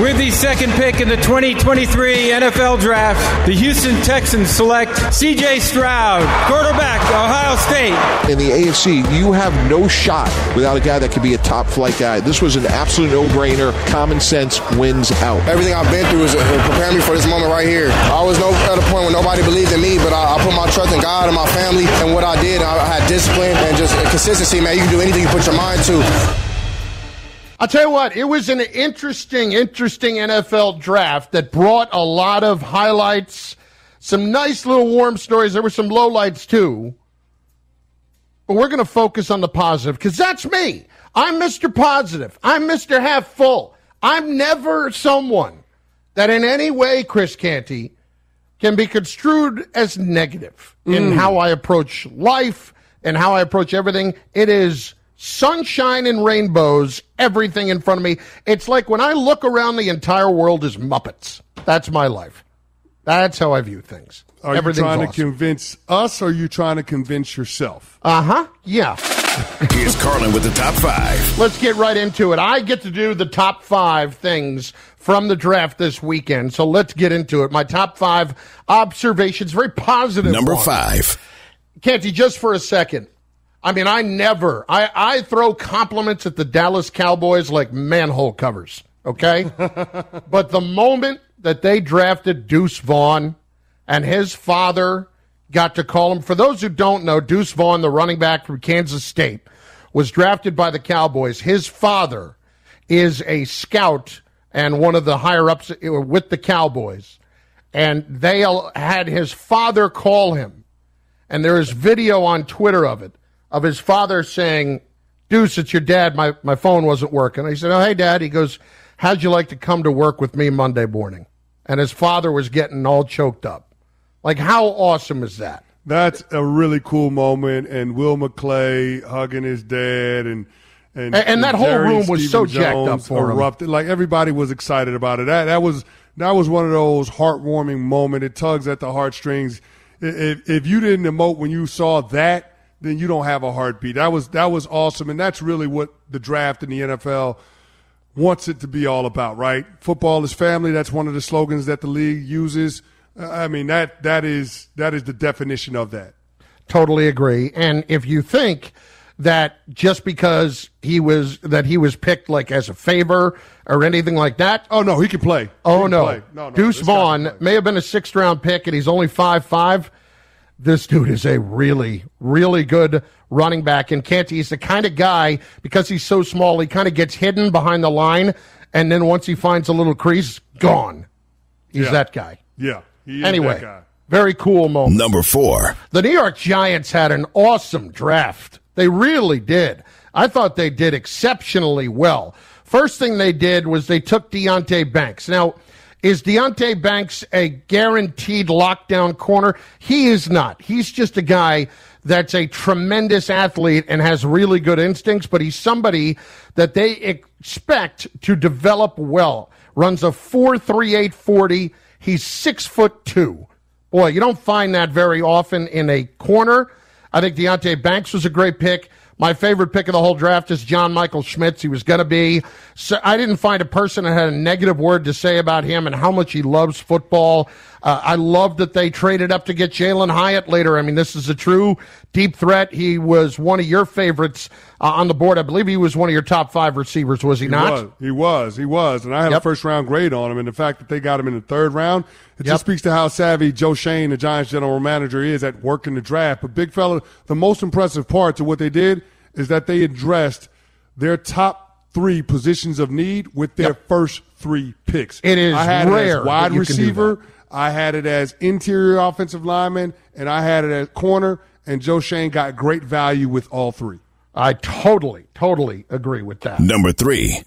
With the second pick in the 2023 NFL Draft, the Houston Texans select C.J. Stroud, quarterback, Ohio State. In the AFC, you have no shot without a guy that could be a top flight guy. This was an absolute no-brainer. Common sense wins out. Everything I've been through is uh, preparing me for this moment right here. I was no, at a point where nobody believed in me, but I, I put my trust in God and my family and what I did. I had discipline and just consistency, man. You can do anything you put your mind to. I'll tell you what, it was an interesting, interesting NFL draft that brought a lot of highlights, some nice little warm stories. There were some lowlights too. But we're going to focus on the positive because that's me. I'm Mr. Positive. I'm Mr. Half Full. I'm never someone that in any way, Chris Canty, can be construed as negative in mm. how I approach life and how I approach everything. It is sunshine and rainbows, everything in front of me. It's like when I look around, the entire world is Muppets. That's my life. That's how I view things. Are you Everything's trying to awesome. convince us or are you trying to convince yourself? Uh huh. Yeah. Here's Carlin with the top five. Let's get right into it. I get to do the top five things from the draft this weekend. So let's get into it. My top five observations, very positive. Number ones. five. Canty, just for a second. I mean, I never, I, I throw compliments at the Dallas Cowboys like manhole covers, okay? but the moment that they drafted Deuce Vaughn and his father got to call him, for those who don't know, Deuce Vaughn, the running back from Kansas State, was drafted by the Cowboys. His father is a scout and one of the higher ups with the Cowboys. And they had his father call him and there is video on Twitter of it of his father saying, "Deuce, it's your dad. My my phone wasn't working." He said, "Oh, hey, dad." He goes, "How'd you like to come to work with me Monday morning?" And his father was getting all choked up. Like, how awesome is that? That's a really cool moment. And Will McClay hugging his dad and. And, And- and that whole room was so Stephen jacked up Jones for him. erupted. Like everybody was excited about it. That that was that was one of those heartwarming moments. It tugs at the heartstrings. If, if you didn't emote when you saw that, then you don't have a heartbeat. That was that was awesome, and that's really what the draft in the NFL wants it to be all about, right? Football is family. That's one of the slogans that the league uses. I mean that that is that is the definition of that. Totally agree. And if you think that just because he was that he was picked like as a favor or anything like that, Oh no, he can play. Oh, he Oh can no. play. no, no Deuce this guy can Vaughn may have been a sixth round pick and he's only five five. This dude is a really, really good running back. And Canty, is the kind of guy, because he's so small, he kind of gets hidden behind the line. And then once he finds a little crease, gone. He's Yeah. that guy. Yeah. He is Anyway, that guy. very cool moment. Number four. The New York Giants had an awesome draft. They really did. I thought they did exceptionally well. First thing they did was they took Deonte Banks. Now, is Deonte Banks a guaranteed lockdown corner? He is not. He's just a guy that's a tremendous athlete and has really good instincts, but he's somebody that they expect to develop well. Runs a 4.38 40. He's six foot two. Boy, you don't find that very often in a corner. I think Deonte Banks was a great pick. My favorite pick of the whole draft is John Michael Schmitz. He was going to be. So I didn't find a person that had a negative word to say about him and how much he loves football. Uh, I love that they traded up to get Jalen Hyatt later. I mean, this is a true deep threat. He was one of your favorites uh, on the board. I believe he was one of your top five receivers, was he, He not? was. He was. He was. And I had Yep. a first round grade on him. And the fact that they got him in the third round, it Yep. just speaks to how savvy Joe Schoen, the Giants general manager, is at working the draft. But big fella, the most impressive part to what they did is that they addressed their top three positions of need with their Yep. first three picks. It is I had it rare as wide that you can do receiver. That. I had it as interior offensive lineman, and I had it as corner. And Joe Schoen got great value with all three. I totally, totally agree with that. Number three.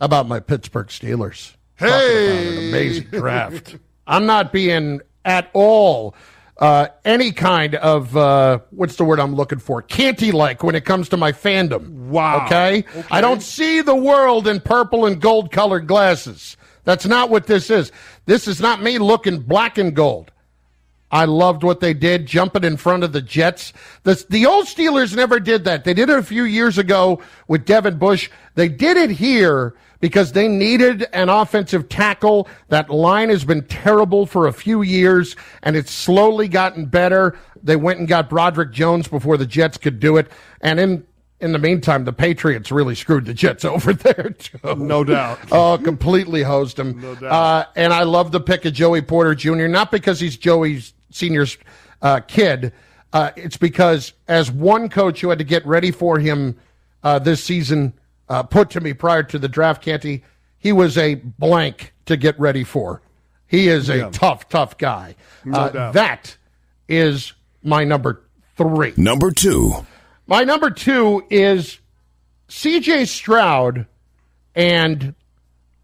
About my Pittsburgh Steelers. Hey, about an amazing draft. I'm not being at all uh, any kind of uh, what's the word I'm looking for? Canty like when it comes to my fandom. Wow. Okay? Okay. I don't see the world in purple and gold colored glasses. That's not what this is. This is not me looking black and gold. I loved what they did, jumping in front of the Jets. The, the old Steelers never did that. They did it a few years ago with Devin Bush. They did it here because they needed an offensive tackle. That line has been terrible for a few years, and it's slowly gotten better. They went and got Broderick Jones before the Jets could do it. And in in the meantime, the Patriots really screwed the Jets over there, too. No doubt. Oh, completely hosed them. No doubt. Uh, and I love the pick of Joey Porter Jr., not because he's Joey's senior's uh, kid. Uh, it's because as one coach who had to get ready for him uh, this season uh, put to me prior to the draft, Canty, he was a blank to get ready for. He is a Yeah. tough, tough guy. No Uh, doubt. that is my number three. Number two. My number two is CJ Stroud and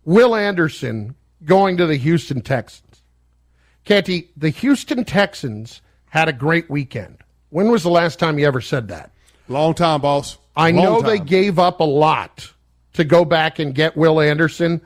Will Anderson going to the Houston Texans. Canty, the Houston Texans had a great weekend. When was the last time you ever said that? Long time, boss. I Long know they gave up a lot to go back and get Will Anderson,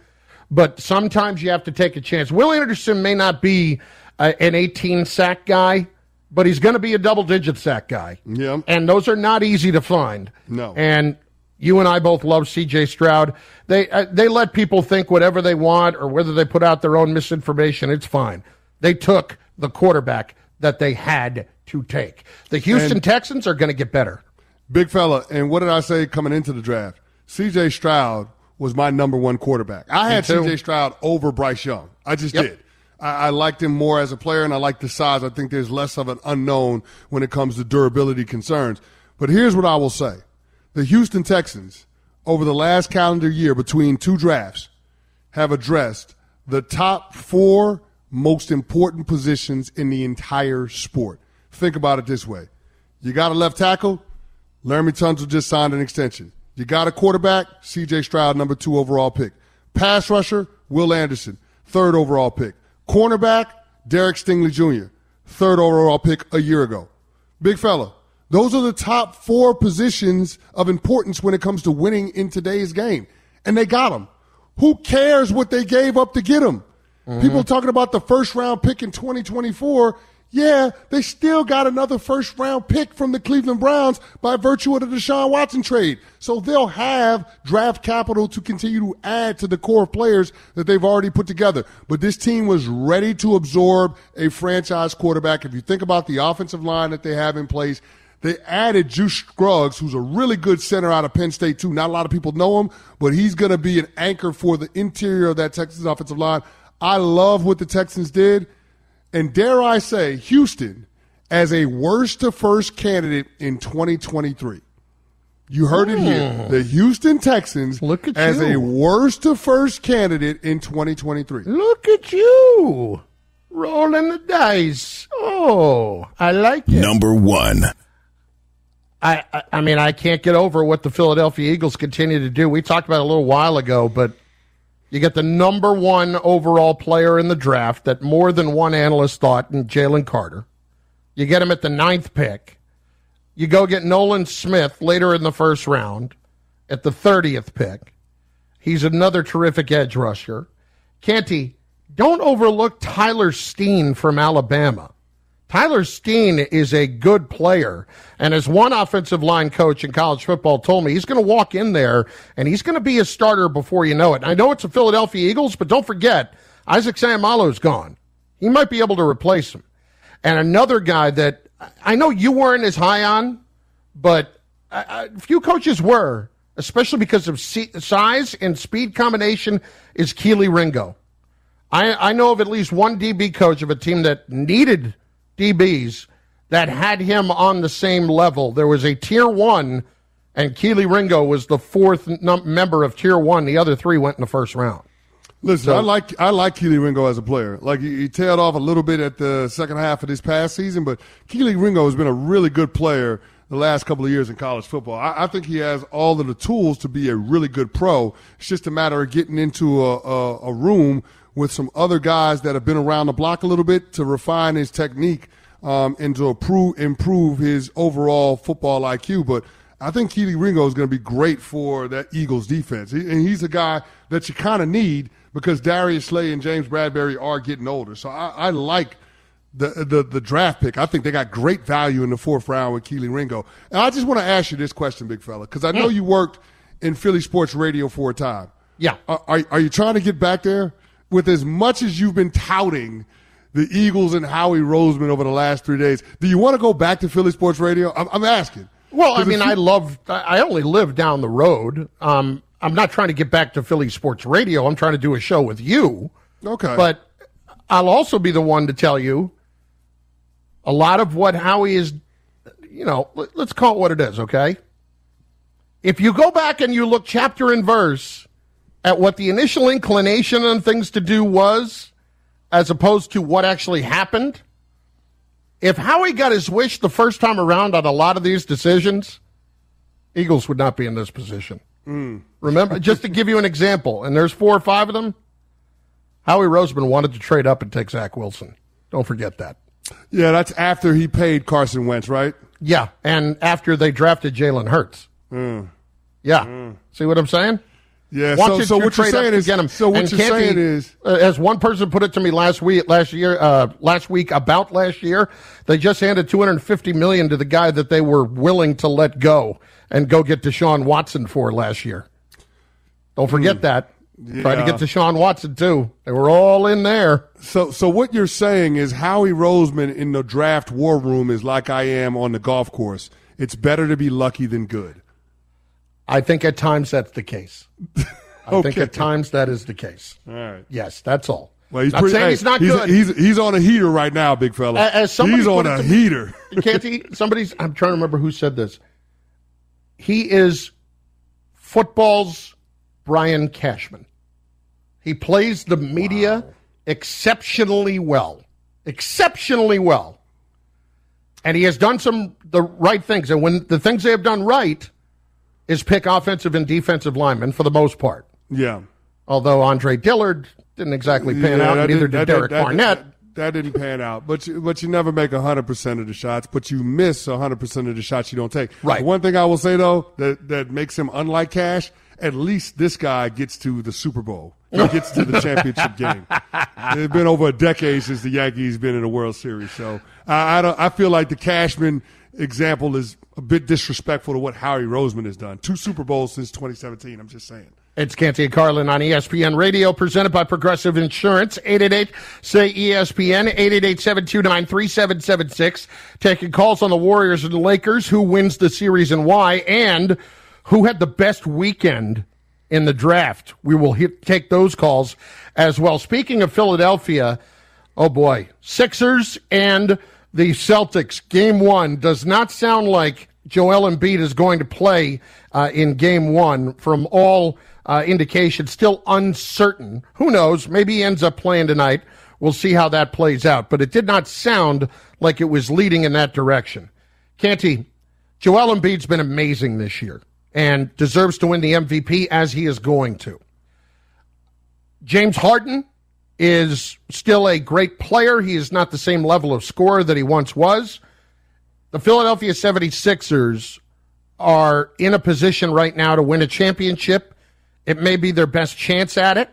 but sometimes you have to take a chance. Will Anderson may not be uh, an 18 sack guy, but he's going to be a double digit sack guy. Yeah. And those are not easy to find. No. And you and I both love CJ Stroud. They uh, they let people think whatever they want or whether they put out their own misinformation, it's fine. They took the quarterback that they had to take. The Houston And- Texans are going to get better. Big fella. And what did I say coming into the draft? CJ Stroud was my number one quarterback. I had. CJ Stroud over Bryce Young. I just Yep. did. I, I liked him more as a player, and I like the size. I think there's less of an unknown when it comes to durability concerns. But here's what I will say the Houston Texans, over the last calendar year between two drafts, have addressed the top four most important positions in the entire sport. Think about it this way you got a left tackle, Laremy Tunsil just signed an extension. You got a quarterback, CJ Stroud, number two overall pick. Pass rusher, Will Anderson, third overall pick. Cornerback, Derek Stingley Jr., third overall pick a year ago. Big fella. Those are the top four positions of importance when it comes to winning in today's game. And they got them. Who cares what they gave up to get them? Mm-hmm. People talking about the first round pick in 2024. Yeah, they still got another first round pick from the Cleveland Browns by virtue of the Deshaun Watson trade. So they'll have draft capital to continue to add to the core of players that they've already put together. But this team was ready to absorb a franchise quarterback. If you think about the offensive line that they have in place, they added Juice Scruggs, who's a really good center out of Penn State, too. Not a lot of people know him, but he's going to be an anchor for the interior of that Texas offensive line. I love what the Texans did. And dare I say, Houston as a worst to first candidate in 2023. You heard it here. The Houston Texans Hmm. Look at as you. a worst to first candidate in 2023. Look at you rolling the dice. Oh, I like it. Number one. I, I, I mean, I can't get over what the Philadelphia Eagles continue to do. We talked about it a little while ago, but you get the number one overall player in the draft that more than one analyst thought in Jalen Carter. You get him at the ninth pick. You go get Nolan Smith later in the first round at the 30th pick. He's another terrific edge rusher. Canty, don't overlook Tyler Steen from Alabama. Tyler Steen is a good player. And as one offensive line coach in college football told me, he's going to walk in there and he's going to be a starter before you know it. I know it's the Philadelphia Eagles, but don't forget, Isaac Seumalo's gone. He might be able to replace him. And another guy that I know you weren't as high on, but a a few coaches were, especially because of size and speed combination, is Kelee Ringo. I, I know of at least one DB coach of a team that needed DBs that had him on the same level. There was a tier one, and Kelee Ringo was the fourth num- member of tier one. The other three went in the first round. Listen, I like I like Kelee Ringo as a player. Like he, he tailed off a little bit at the second half of this past season, but Kelee Ringo has been a really good player the last couple of years in college football. I, I, think he has all of the tools to be a really good pro. It's just a matter of getting into a, a, a room with some other guys that have been around the block a little bit to refine his technique um, and to improve improve his overall football IQ. But I think Kelee Ringo is going to be great for that Eagles defense, and he's a guy that you kind of need because Darius Slay and James Bradberry are getting older. So I, I like the, the the draft pick. I think they got great value in the fourth round with Kelee Ringo. And I just want to ask you this question, big fella, because I know mm. you worked in Philly sports radio for a time. Yeah. Are, are, are you trying to get back there with as much as you've been touting the Eagles and Howie Roseman over the last three days? Do you want to go back to Philly sports radio? I'm, I'm asking. Well, I mean, I love. I only live down the road. Um, I'm not trying to get back to Philly sports radio. I'm trying to do a show with you. Okay. But I'll also be the one to tell you a lot of what Howie is, you know, let's call it what it is, okay? If you go back and you look chapter and verse at what the initial inclination and things to do was, as opposed to what actually happened, if Howie got his wish the first time around on a lot of these decisions, Eagles would not be in this position. Mm. Remember, just to give you an example, and there's four or five of them. Howie Roseman wanted to trade up and take Zach Wilson. Don't forget that. Yeah, that's after he paid Carson Wentz, right? Yeah, and after they drafted Jalen Hurts. Mm. Yeah. Mm. See what I'm saying? Yeah. so, so what you're saying is, him. so what and you're Canty, saying is, uh, as one person put it to me last week, last year, uh, last week about last year, they just handed 250 million to the guy that they were willing to let go and go get Deshaun Watson for last year. Don't forget mm. that. Yeah. Tried to get Deshaun Watson too. They were all in there. So, so what you're saying is Howie Roseman in the draft war room is like I am on the golf course. It's better to be lucky than good. I think at times that's the case. I okay. think at times that is the case. All right. Yes, that's all. Well, he's, pretty, hey, he's not he's, good. He's, he's on a heater right now, big fella. As he's on a heater. can't he? Somebody's. I'm trying to remember who said this. He is football's Brian Cashman. He plays the media wow. exceptionally well. Exceptionally well. And he has done some the right things. And when the things they have done right is pick offensive and defensive linemen for the most part. Yeah. Although Andre Dillard didn't exactly pan yeah, out, neither did, Derek did, Barnett. That, that, didn't pan out. But you, but you never make 100% of the shots, but you miss 100% of the shots you don't take. Right. The one thing I will say, though, that, that makes him unlike Cash, at least this guy gets to the Super Bowl. He gets to the championship game. It's been over a decade since the Yankees been in a World Series, so I, I, don't, I feel like the Cashman example is a bit disrespectful to what Howie Roseman has done. Two Super Bowls since 2017. I'm just saying. It's Canty and Carlin on ESPN Radio, presented by Progressive Insurance. 888 say ESPN, 888 729 3776. Taking calls on the Warriors and the Lakers, who wins the series and why, and who had the best weekend in the draft. We will hit, take those calls as well. Speaking of Philadelphia, oh boy, Sixers and the Celtics. Game one does not sound like Joel Embiid is going to play uh, in game one from all uh, indications. Still uncertain. Who knows? Maybe he ends up playing tonight. We'll see how that plays out. But it did not sound like it was leading in that direction. Canty, Joel Embiid's been amazing this year and deserves to win the MVP as he is going to. James Harden is still a great player. He is not the same level of scorer that he once was. The Philadelphia 76ers are in a position right now to win a championship. It may be their best chance at it.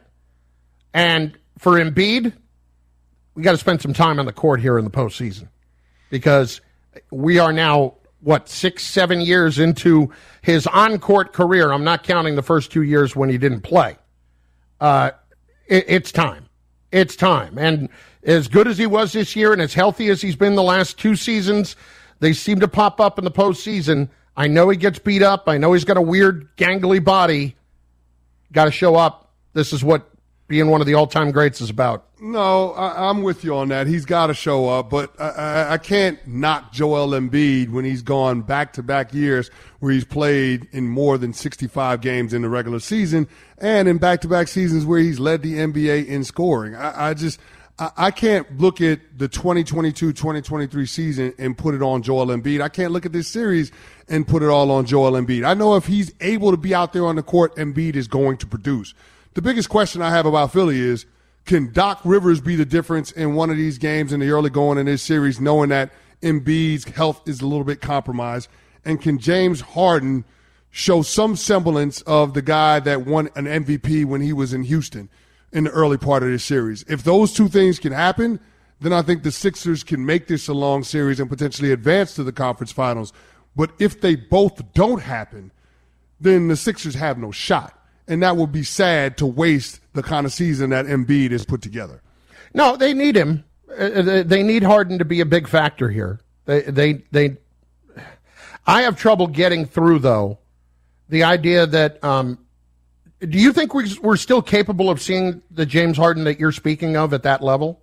And for Embiid, we got to spend some time on the court here in the postseason because we are now what six, seven years into his on-court career. I'm not counting the first two years when he didn't play. Uh, it, it's time. It's time. And as good as he was this year, and as healthy as he's been the last two seasons, they seem to pop up in the postseason. I know he gets beat up. I know he's got a weird, gangly body. Got to show up. This is what being one of the all-time greats is about. No, I, am with you on that. He's got to show up, but I, I, I, can't knock Joel Embiid when he's gone back-to-back years where he's played in more than 65 games in the regular season, and in back-to-back seasons where he's led the NBA in scoring. I, I just I, I can't look at the 2022-2023 season and put it on Joel Embiid. I can't look at this series and put it all on Joel Embiid. I know if he's able to be out there on the court, Embiid is going to produce. The biggest question I have about Philly is can Doc Rivers be the difference in one of these games in the early going in this series, knowing that Embiid's health is a little bit compromised? And can James Harden show some semblance of the guy that won an MVP when he was in Houston in the early part of this series? If those two things can happen, then I think the Sixers can make this a long series and potentially advance to the conference finals. But if they both don't happen, then the Sixers have no shot. And that would be sad to waste the kind of season that Embiid has put together. No, they need him. Uh, they need Harden to be a big factor here. They, they, they. I have trouble getting through though the idea that. Um, do you think we're still capable of seeing the James Harden that you're speaking of at that level?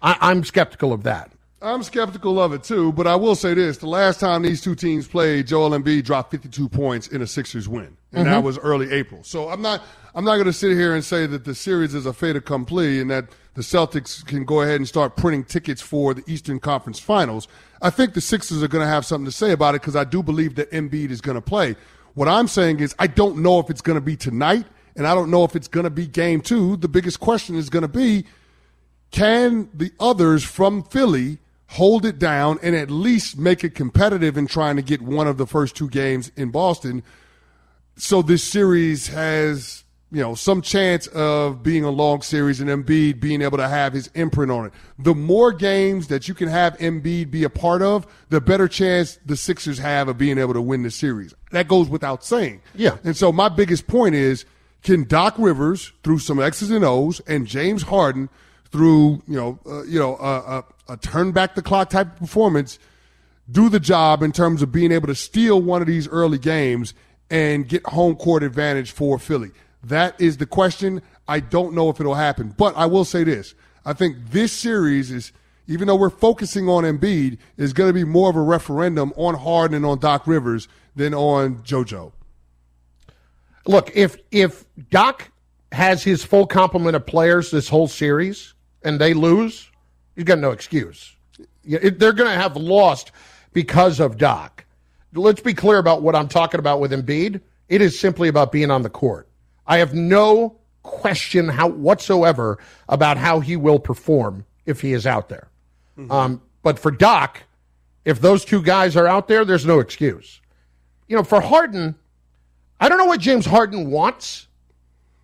I, I'm skeptical of that. I'm skeptical of it too, but I will say this: the last time these two teams played, Joel Embiid dropped 52 points in a Sixers win, and mm-hmm. that was early April. So I'm not I'm not going to sit here and say that the series is a fait accompli and that the Celtics can go ahead and start printing tickets for the Eastern Conference Finals. I think the Sixers are going to have something to say about it because I do believe that Embiid is going to play. What I'm saying is I don't know if it's going to be tonight, and I don't know if it's going to be Game Two. The biggest question is going to be can the others from Philly hold it down and at least make it competitive in trying to get one of the first two games in Boston. So this series has, you know, some chance of being a long series and Embiid being able to have his imprint on it. The more games that you can have Embiid be a part of, the better chance the Sixers have of being able to win the series. That goes without saying. Yeah. And so my biggest point is can Doc Rivers, through some X's and O's, and James Harden – through you know uh, you know a, a, a turn back the clock type of performance do the job in terms of being able to steal one of these early games and get home court advantage for Philly. That is the question. I don't know if it'll happen, but I will say this. I think this series is, even though we're focusing on Embiid, is going to be more of a referendum on Harden and on Doc Rivers than on JoJo. Look, if if Doc has his full complement of players this whole series, and they lose, he's got no excuse. They're going to have lost because of Doc. Let's be clear about what I'm talking about with Embiid. It is simply about being on the court. I have no question how whatsoever about how he will perform if he is out there. Mm-hmm. Um, but for Doc, if those two guys are out there, there's no excuse. You know, for Harden, I don't know what James Harden wants.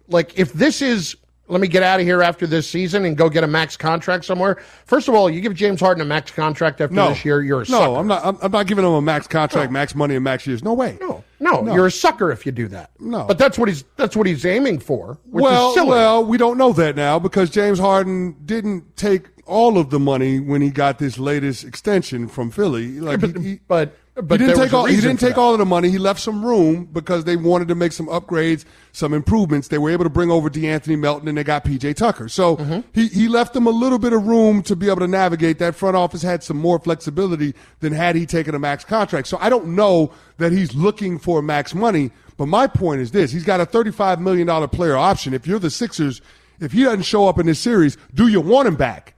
Like, if this is let me get out of here after this season and go get a max contract somewhere. First of all, you give James Harden a max contract after no, this year, you're a no, sucker. I'm not. I'm, I'm, not giving him a max contract, no. max money, and max years. No way. No, no, no, you're a sucker if you do that. No, but that's what he's that's what he's aiming for. well, well, we don't know that now because James Harden didn't take all of the money when he got this latest extension from Philly. Like, yeah, but, he, but but he didn't take all. He didn't take all of the money. He left some room because they wanted to make some upgrades, some improvements. They were able to bring over De'Anthony Melton, and they got PJ Tucker. So mm-hmm. he he left them a little bit of room to be able to navigate. That front office had some more flexibility than had he taken a max contract. So I don't know that he's looking for max money. But my point is this: he's got a thirty-five million dollar player option. If you're the Sixers, if he doesn't show up in this series, do you want him back?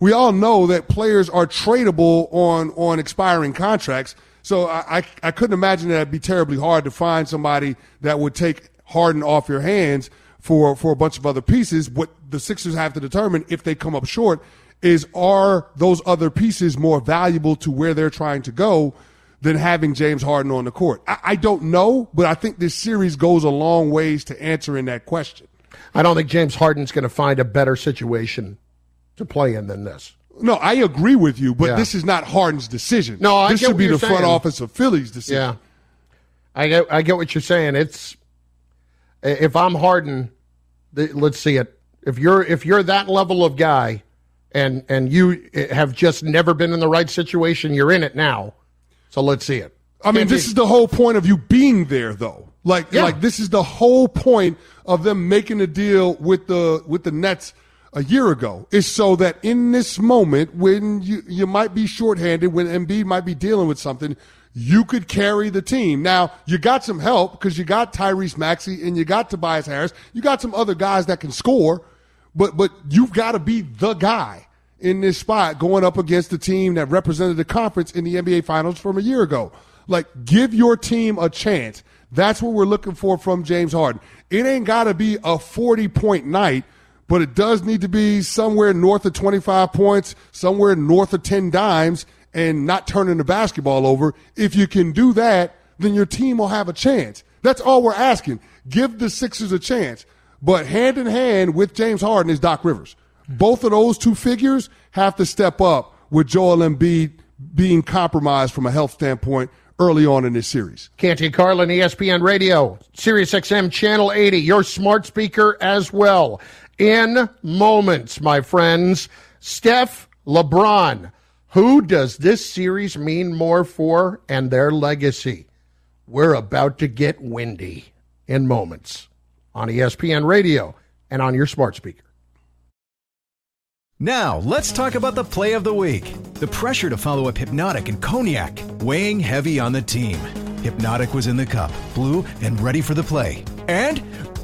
We all know that players are tradable on on expiring contracts. So I, I, I couldn't imagine that it'd be terribly hard to find somebody that would take Harden off your hands for, for a bunch of other pieces. What the Sixers have to determine if they come up short is are those other pieces more valuable to where they're trying to go than having James Harden on the court? I, I don't know, but I think this series goes a long ways to answering that question. I don't think James Harden's going to find a better situation to play in than this. No, I agree with you, but yeah. this is not Harden's decision. No, I this should be the front office of Philly's decision. Yeah, I get, I get what you're saying. It's if I'm Harden, let's see it. If you're if you're that level of guy, and and you eh, have just never been in the right situation, you're in it now. So let's see it. I mean, this is the whole point of you being there, though. Like, yeah. like this is the whole point of them making a deal with the with the Nets a year ago is so that in this moment when you, you might be shorthanded, when Embiid might be dealing with something, you could carry the team. Now, you got some help because you got Tyrese Maxey and you got Tobias Harris. You got some other guys that can score, but but you've got to be the guy in this spot going up against the team that represented the conference in the NBA Finals from a year ago. Like, give your team a chance. That's what we're looking for from James Harden. It ain't got to be a 40 point night, but it does need to be somewhere north of 25 points, somewhere north of 10 dimes, and not turning the basketball over. If you can do that, then your team will have a chance. That's all we're asking. Give the Sixers a chance. But hand in hand with James Harden is Doc Rivers. Both of those two figures have to step up with Joel Embiid being compromised from a health standpoint early on in this series. Canty Carlin, ESPN Radio, Sirius XM Channel 80, your smart speaker as well. In moments, my friends, Steph, LeBron, who does this series mean more for and their legacy? We're about to get windy in moments on ESPN Radio and on your smart speaker. Now, let's talk about the play of the week. The pressure to follow up Hypnotic and Cognac, weighing heavy on the team. Hypnotic was in the cup, blue, and ready for the play. And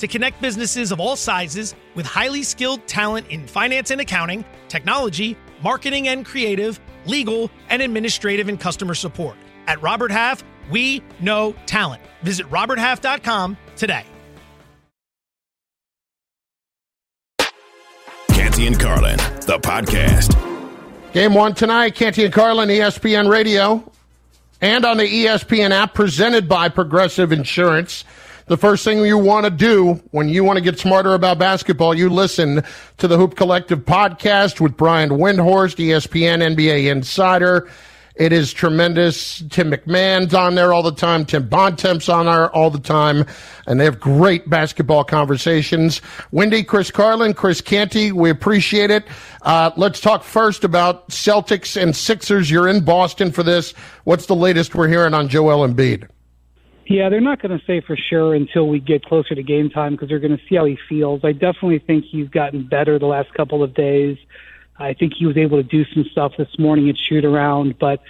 to connect businesses of all sizes with highly skilled talent in finance and accounting, technology, marketing and creative, legal, and administrative and customer support. At Robert Half, we know talent. Visit RobertHalf.com today. Canty and Carlin, the podcast. Game one tonight, Canty and Carlin, ESPN Radio, and on the ESPN app presented by Progressive Insurance. The first thing you want to do when you want to get smarter about basketball, you listen to the Hoop Collective podcast with Brian Windhorst, ESPN NBA Insider. It is tremendous. Tim McMahon's on there all the time. Tim Bontemps's on there all the time. And they have great basketball conversations. Wendy, Chris Carlin, Chris Canty, we appreciate it. Uh, let's talk first about Celtics and Sixers. You're in Boston for this. What's the latest we're hearing on Joel Embiid? Yeah, they're not going to say for sure until we get closer to game time because they're going to see how he feels. I definitely think he's gotten better the last couple of days. I think he was able to do some stuff this morning and shoot around, but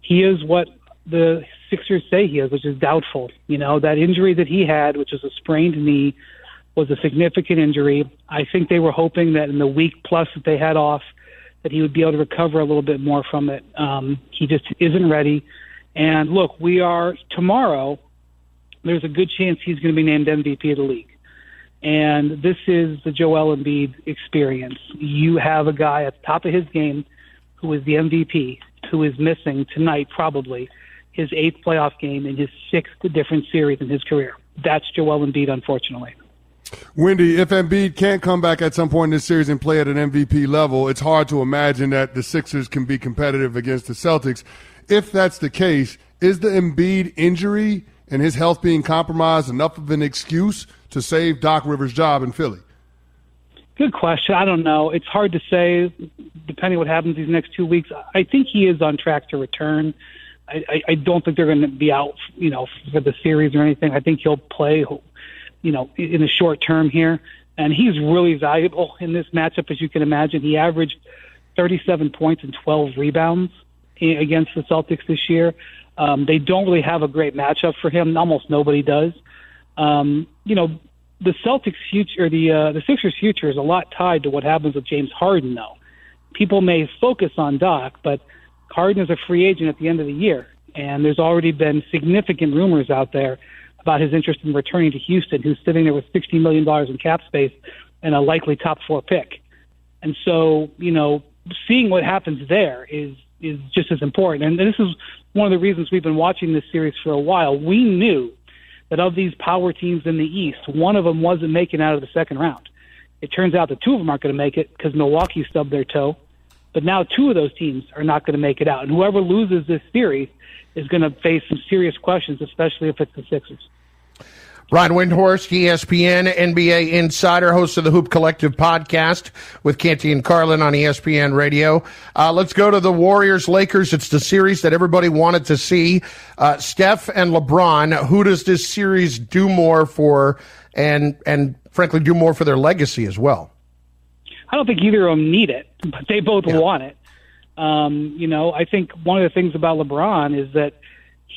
he is what the Sixers say he is, which is doubtful. You know, that injury that he had, which was a sprained knee, was a significant injury. I think they were hoping that in the week plus that they had off, that he would be able to recover a little bit more from it. Um, he just isn't ready. And look, we are tomorrow. There's a good chance he's going to be named MVP of the league. And this is the Joel Embiid experience. You have a guy at the top of his game who is the MVP, who is missing tonight probably his eighth playoff game in his sixth different series in his career. That's Joel Embiid, unfortunately. Wendy, if Embiid can't come back at some point in this series and play at an MVP level, it's hard to imagine that the Sixers can be competitive against the Celtics. If that's the case, is the Embiid injury and his health being compromised enough of an excuse to save Doc Rivers' job in Philly? Good question. I don't know. It's hard to say, depending what happens these next two weeks. I think he is on track to return. I, I, I don't think they're going to be out, you know, for the series or anything. I think he'll play, you know, in the short term here. And he's really valuable in this matchup, as you can imagine. He averaged 37 points and 12 rebounds eh, against the Celtics this year. Um, they don't really have a great matchup for him. Almost nobody does. Um, you know, the Celtics' future, or the uh, the Sixers' future, is a lot tied to what happens with James Harden. Though people may focus on Doc, but Harden is a free agent at the end of the year, and there's already been significant rumors out there about his interest in returning to Houston, who's sitting there with $60 million in cap space and a likely top four pick. And so, you know, seeing what happens there is is just as important. And this is one of the reasons we've been watching this series for a while. We knew that of these power teams in the East, one of them wasn't making out of the second round. It turns out that two of them aren't going to make it because Milwaukee stubbed their toe. But now two of those teams are not going to make it out. And whoever loses this series is going to face some serious questions, especially if it's the Sixers. Brian Windhorst, ESPN NBA insider, host of the Hoop Collective podcast with Canty and Carlin on ESPN Radio. Uh, let's go to the Warriors Lakers. It's the series that everybody wanted to see. Uh, Steph and LeBron. Who does this series do more for, and and frankly, do more for their legacy as well? I don't think either of them need it, but they both yeah. want it. Um, you know, I think one of the things about LeBron is that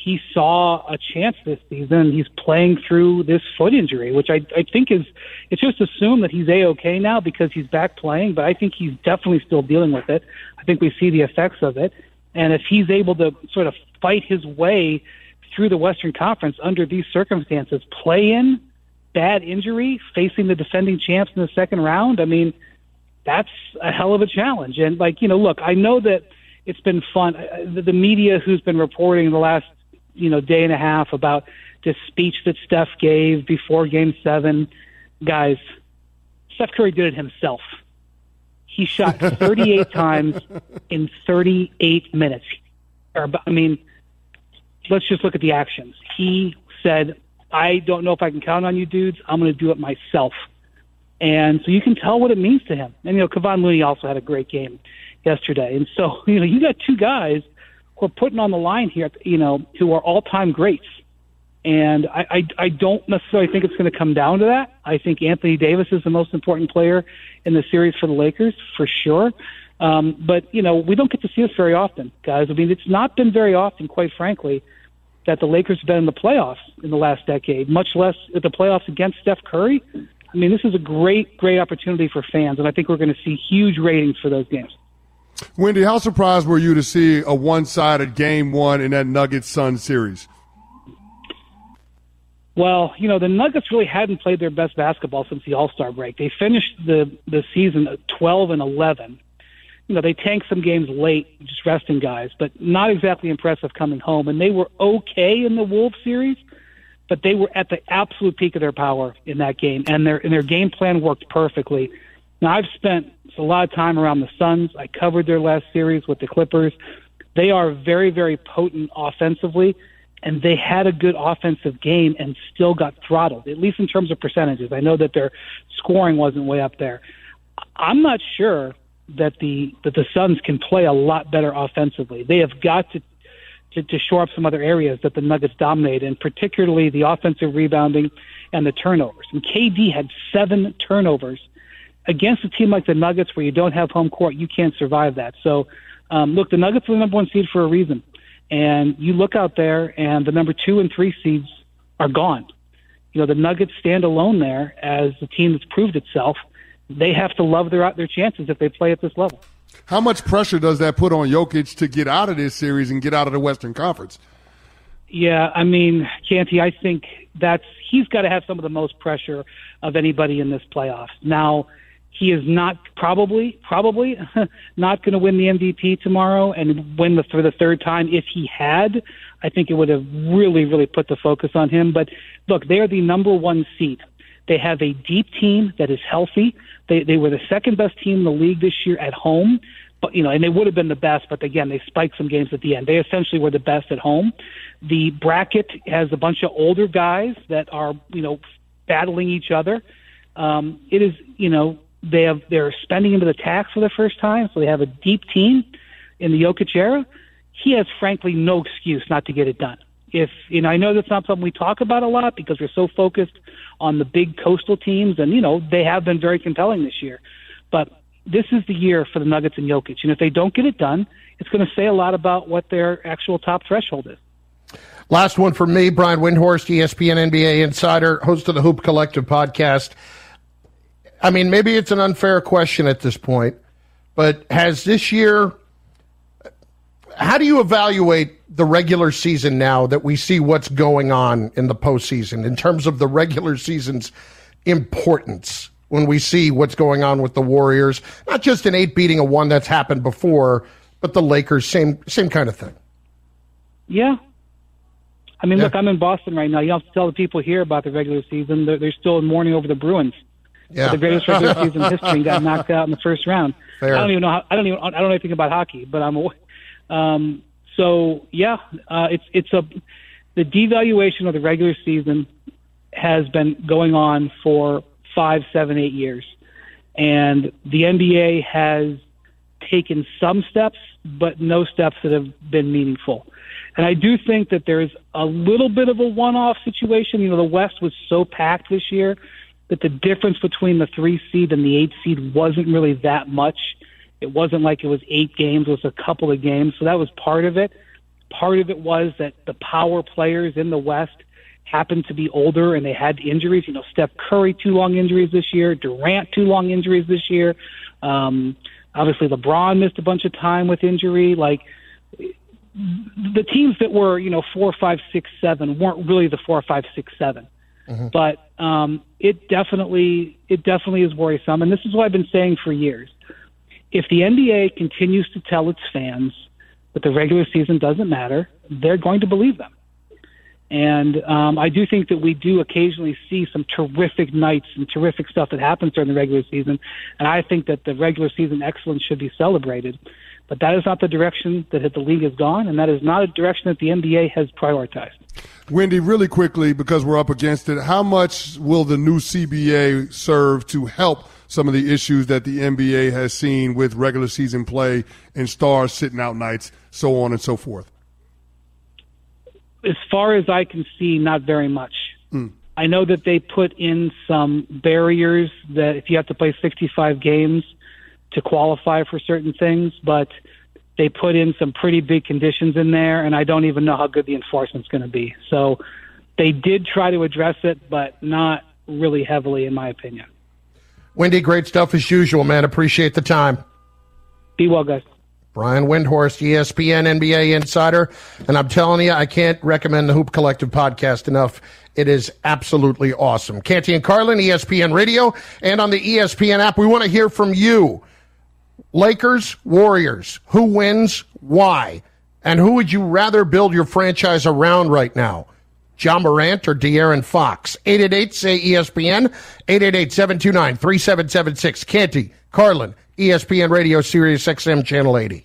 he saw a chance this season. He's playing through this foot injury, which I, I think is, it's just assumed that he's A-okay now because he's back playing, but I think he's definitely still dealing with it. I think we see the effects of it. And if he's able to sort of fight his way through the Western Conference under these circumstances, play in bad injury, facing the defending champs in the second round, I mean, that's a hell of a challenge. And like, you know, look, I know that it's been fun. Uh, the, the media who's been reporting the last you know day and a half about this speech that Steph gave before Game Seven. Guys, Steph Curry did it himself. He shot 38 times in 38 minutes. I mean, let's just look at the actions. He said, "I don't know if I can count on you dudes. I'm going to do it myself." And so you can tell what it means to him. And you know, Kevon Looney also had a great game yesterday. And so you know, you got two guys who are putting on the line here, you know, who are all-time greats. And I, I, I don't necessarily think it's going to come down to that. I think Anthony Davis is the most important player in the series for the Lakers, for sure. Um, but, you know, we don't get to see this very often, guys. I mean, it's not been very often, quite frankly, that the Lakers have been in the playoffs in the last decade, much less at the playoffs against Steph Curry. I mean, this is a great, great opportunity for fans, and I think we're going to see huge ratings for those games. Wendy, how surprised were you to see a one-sided game one in that Nuggets Sun series? Well, you know, the Nuggets really hadn't played their best basketball since the All-Star break. They finished the the season at 12 and 11. You know, they tanked some games late, just resting guys, but not exactly impressive coming home. And they were okay in the Wolves series, but they were at the absolute peak of their power in that game, and their and their game plan worked perfectly. Now, I've spent a lot of time around the Suns. I covered their last series with the Clippers. They are very, very potent offensively, and they had a good offensive game and still got throttled, at least in terms of percentages. I know that their scoring wasn't way up there. I'm not sure that the that the Suns can play a lot better offensively. They have got to to, to shore up some other areas that the Nuggets dominate, and particularly the offensive rebounding and the turnovers. And KD had seven turnovers against a team like the Nuggets, where you don't have home court, you can't survive that. So, um, look, the Nuggets are the number one seed for a reason. And you look out there, and the number two and three seeds are gone. You know, the Nuggets stand alone there as a team that's proved itself. They have to love their their chances if they play at this level. How much pressure does that put on Jokic to get out of this series and get out of the Western Conference? Yeah, I mean, Canty, I think that's he's got to have some of the most pressure of anybody in this playoffs. Now, he is not probably probably not going to win the MVP tomorrow and win the for the third time. If he had, I think it would have really really put the focus on him. But look, they are the number one seed. They have a deep team that is healthy. They they were the second best team in the league this year at home. But you know, and they would have been the best, but again, they spiked some games at the end. They essentially were the best at home. The bracket has a bunch of older guys that are, you know, battling each other. Um, it is, you know, they have they're spending into the tax for the first time, so they have a deep team in the Jokic era. He has frankly no excuse not to get it done. If you know, I know that's not something we talk about a lot because we're so focused on the big coastal teams, and you know they have been very compelling this year. But this is the year for the Nuggets and Jokic, and if they don't get it done, it's going to say a lot about what their actual top threshold is. Last one for me, Brian Windhorst, ESPN NBA insider, host of the Hoop Collective podcast. I mean, maybe it's an unfair question at this point, but has this year, how do you evaluate the regular season now that we see what's going on in the postseason in terms of the regular season's importance when we see what's going on with the Warriors? Not just an eight beating a one that's happened before, but the Lakers, same same kind of thing. Yeah. I mean, yeah. look, I'm in Boston right now. You don't have to tell the people here about the regular season. They're, they're still mourning over the Bruins. Yeah. The greatest regular season in history and got knocked out in the first round. Fair. I don't even know. How, I don't even. I don't know anything about hockey, but I'm. Um, so yeah, uh, it's it's a the devaluation of the regular season has been going on for five, seven, eight years, and the NBA has taken some steps, but no steps that have been meaningful. And I do think that there's a little bit of a one-off situation. You know, the West was so packed this year that the difference between the three seed and the eight seed wasn't really that much. It wasn't like it was eight games; it was a couple of games. So that was part of it. Part of it was that the power players in the West happened to be older and they had injuries. You know, Steph Curry two long injuries this year, Durant two long injuries this year. Um, obviously, LeBron missed a bunch of time with injury. Like the teams that were, you know, four, five, six, seven weren't really the four, five, six, seven. Mm-hmm. But um, it definitely, it definitely is worrisome, and this is what I've been saying for years. If the NBA continues to tell its fans that the regular season doesn't matter, they're going to believe them. And um, I do think that we do occasionally see some terrific nights and terrific stuff that happens during the regular season. And I think that the regular season excellence should be celebrated. But that is not the direction that the league has gone, and that is not a direction that the NBA has prioritized. Windy, really quickly, because we're up against it, how much will the new CBA serve to help some of the issues that the NBA has seen with regular season play and stars sitting out nights, so on and so forth? As far as I can see, not very much. Mm. I know that they put in some barriers that if you have to play 65 games to qualify for certain things, but – they put in some pretty big conditions in there, and I don't even know how good the enforcement's going to be. So they did try to address it, but not really heavily, in my opinion. Windy, great stuff as usual, man. Appreciate the time. Be well, guys. Brian Windhorst, ESPN NBA insider. And I'm telling you, I can't recommend the Hoop Collective podcast enough. It is absolutely awesome. Canty and Carlin, ESPN Radio, and on the ESPN app. We want to hear from you. Lakers, Warriors. Who wins? Why? And who would you rather build your franchise around right now? Ja Morant or De'Aaron Fox? 888 say ESPN, 888 729 3776. Canty, Carlin, ESPN Radio Sirius XM Channel 80.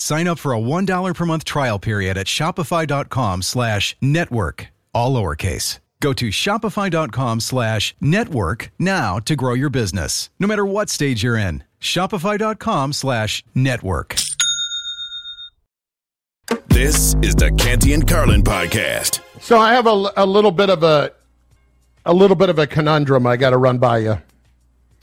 Sign up for a $1 per month trial period at shopify.com slash network, all lowercase. Go to shopify.com slash network now to grow your business, no matter what stage you're in. Shopify.com slash network. This is the Canty and Carlin podcast. So I have a, a little bit of a a little bit of a conundrum I got to run by you.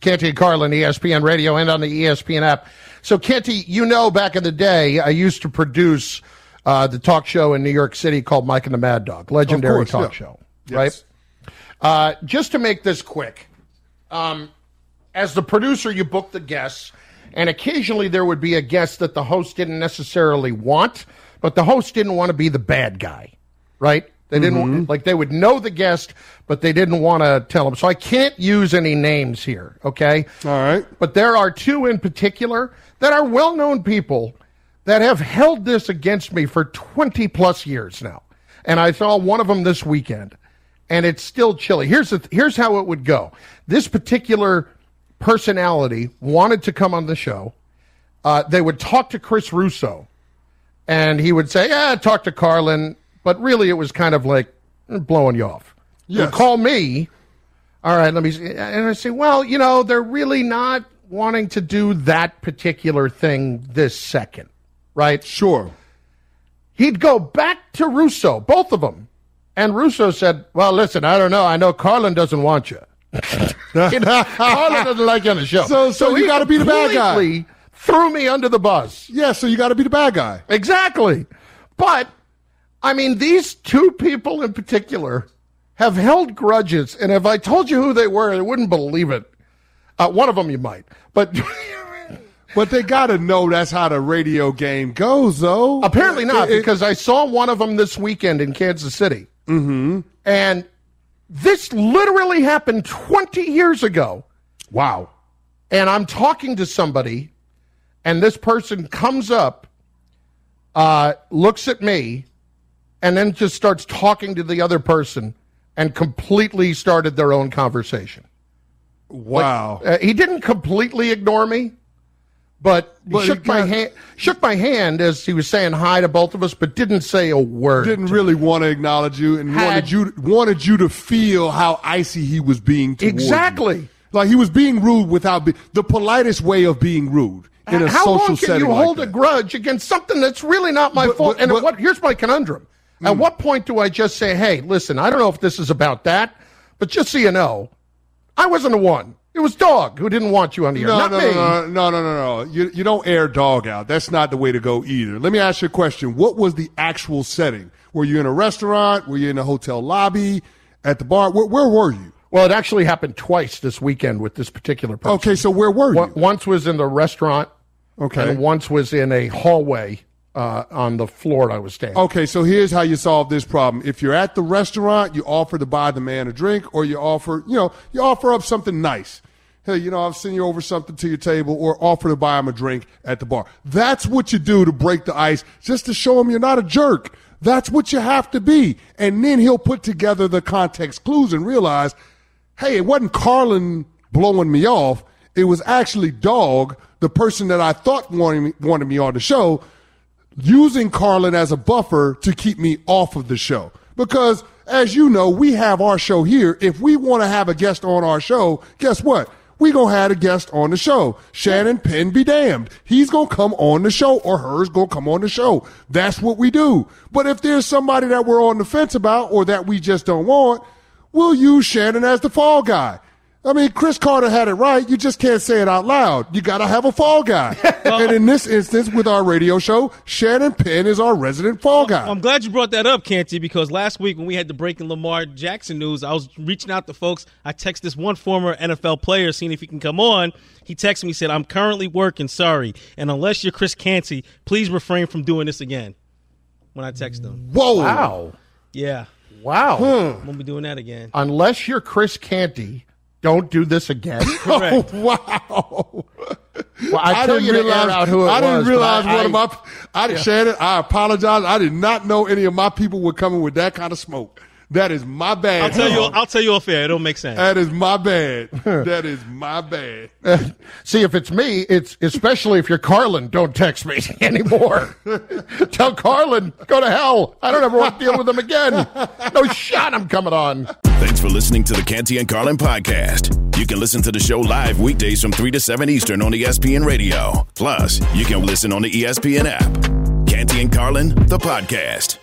Canty and Carlin, ESPN Radio, and on the ESPN app. So, Canty, you know, back in the day, I used to produce uh, the talk show in New York City called Mike and the Mad Dog, legendary course, talk yeah. show, Yes. right? Uh, just to make this quick, um, as the producer, you book the guests, and occasionally there would be a guest that the host didn't necessarily want, but the host didn't want to be the bad guy, right? They didn't Mm-hmm. like they would know the guest, but they didn't want to tell them. So I can't use any names here, okay? All right. But there are two in particular that are well-known people that have held this against me for 20 plus years now. And I saw one of them this weekend and it's still chilly. Here's the, here's how it would go. This particular personality wanted to come on the show. Uh, they would talk to Chris Russo and he would say, "Yeah, talk to Carlin," but really it was kind of like "Mm, blowing you off. You call me. All right, let me. See. And I say, well, you know, they're really not wanting to do that particular thing this second, right? Sure. He'd go back to Russo, both of them, and Russo said, "Well, listen, I don't know. I know Carlin doesn't want you. You know, Carlin doesn't like you on the show. So- so you gotta be the bad guy. Threw me under the bus. Yeah, so you got to be the bad guy. Exactly. But, I mean, these two people in particular have held grudges. And if I told you who they were, you wouldn't believe it. Uh, one of them you might. But But they got to know that's how the radio game goes, though. apparently not, It- it- because I saw one of them this weekend in Kansas City. Mm-hmm. And this literally happened 20 years ago. wow. and I'm talking to somebody, and this person comes up, uh, looks at me, and then just starts talking to the other person, and completely started their own conversation. Wow. Uh, he didn't completely ignore me, but, But he shook my hand. Shook my hand as he was saying hi to both of us, but didn't say a word. Didn't really want to acknowledge you and Had- wanted you wanted you to feel how icy he was being towards you. Exactly. Like he was being rude without be, the politest way of being rude in a How social long can setting you like hold a grudge against something that's really not my But- fault? but- and what? Here's my conundrum: At what point do I just say, "Hey, listen, I don't know if this is about that, but just so you know, I wasn't the one. It was Dog who didn't want you on the air, No, not no, me." no, no, no, no, no, no. You, you don't air dog out. That's not the way to go either. Let me ask you a question. What was the actual setting? Were you in a restaurant? Were you in a hotel lobby? At the bar? Where, where were you? Well, it actually happened twice this weekend with this particular person. Okay, so where were you? Once was in the restaurant, Okay. and once was in a hallway uh, on the floor I was standing. Okay, so here's how you solve this problem. If you're at the restaurant, you offer to buy the man a drink, or you offer, you know, you offer up something nice. Hey, you know, I'll send you over something to your table, or offer to buy him a drink at the bar. That's what you do to break the ice, just to show him you're not a jerk. That's what you have to be. And then he'll put together the context clues and realize, hey, it wasn't Carlin blowing me off. It was actually Dog, the person that I thought wanted me, wanted me on the show, using Carlin as a buffer to keep me off of the show. Because as you know, we have our show here. If we want to have a guest on our show, guess what? We gonna have a guest on the show. Shannon Penn be damned. He's gonna come on the show or hers gonna come on the show. That's what we do. But if there's somebody that we're on the fence about or that we just don't want, we'll use Shannon as the fall guy. I mean, Cris Carter had it right. You just can't say it out loud. You got to have a fall guy. and in this instance, with our radio show, Shannon Penn is our resident fall guy. I'm glad you brought that up, Canty, because last week when we had the breaking Lamar Jackson news, I was reaching out to folks. I texted this one former NFL player, seeing if he can come on. He texted me, said, I'm currently working, sorry. And unless you're Chris Canty, please refrain from doing this again. When I text him. Whoa. Wow. Yeah. Wow. Hmm. Won't be doing that again. Unless you're Chris Canty, don't do this again. Correct. Oh, wow. Well, I, tell you to air out who it I didn't realize I, one of my. I Yeah. Shannon. I apologize. I did not know any of my people were coming with that kind of smoke. That is my bad. I'll tell you. I'll tell you off air. It don't make sense. That is my bad. that is my bad. Uh, see, if it's me, it's especially if you're Carlin, don't text me anymore. Tell Carlin, go to hell. I don't ever want to deal with him again. No shot I'm coming on. Thanks for listening to the Canty and Carlin podcast. You can listen to the show live weekdays from 3 to 7 Eastern on ESPN Radio. Plus, you can listen on the ESPN app. Canty and Carlin, the podcast.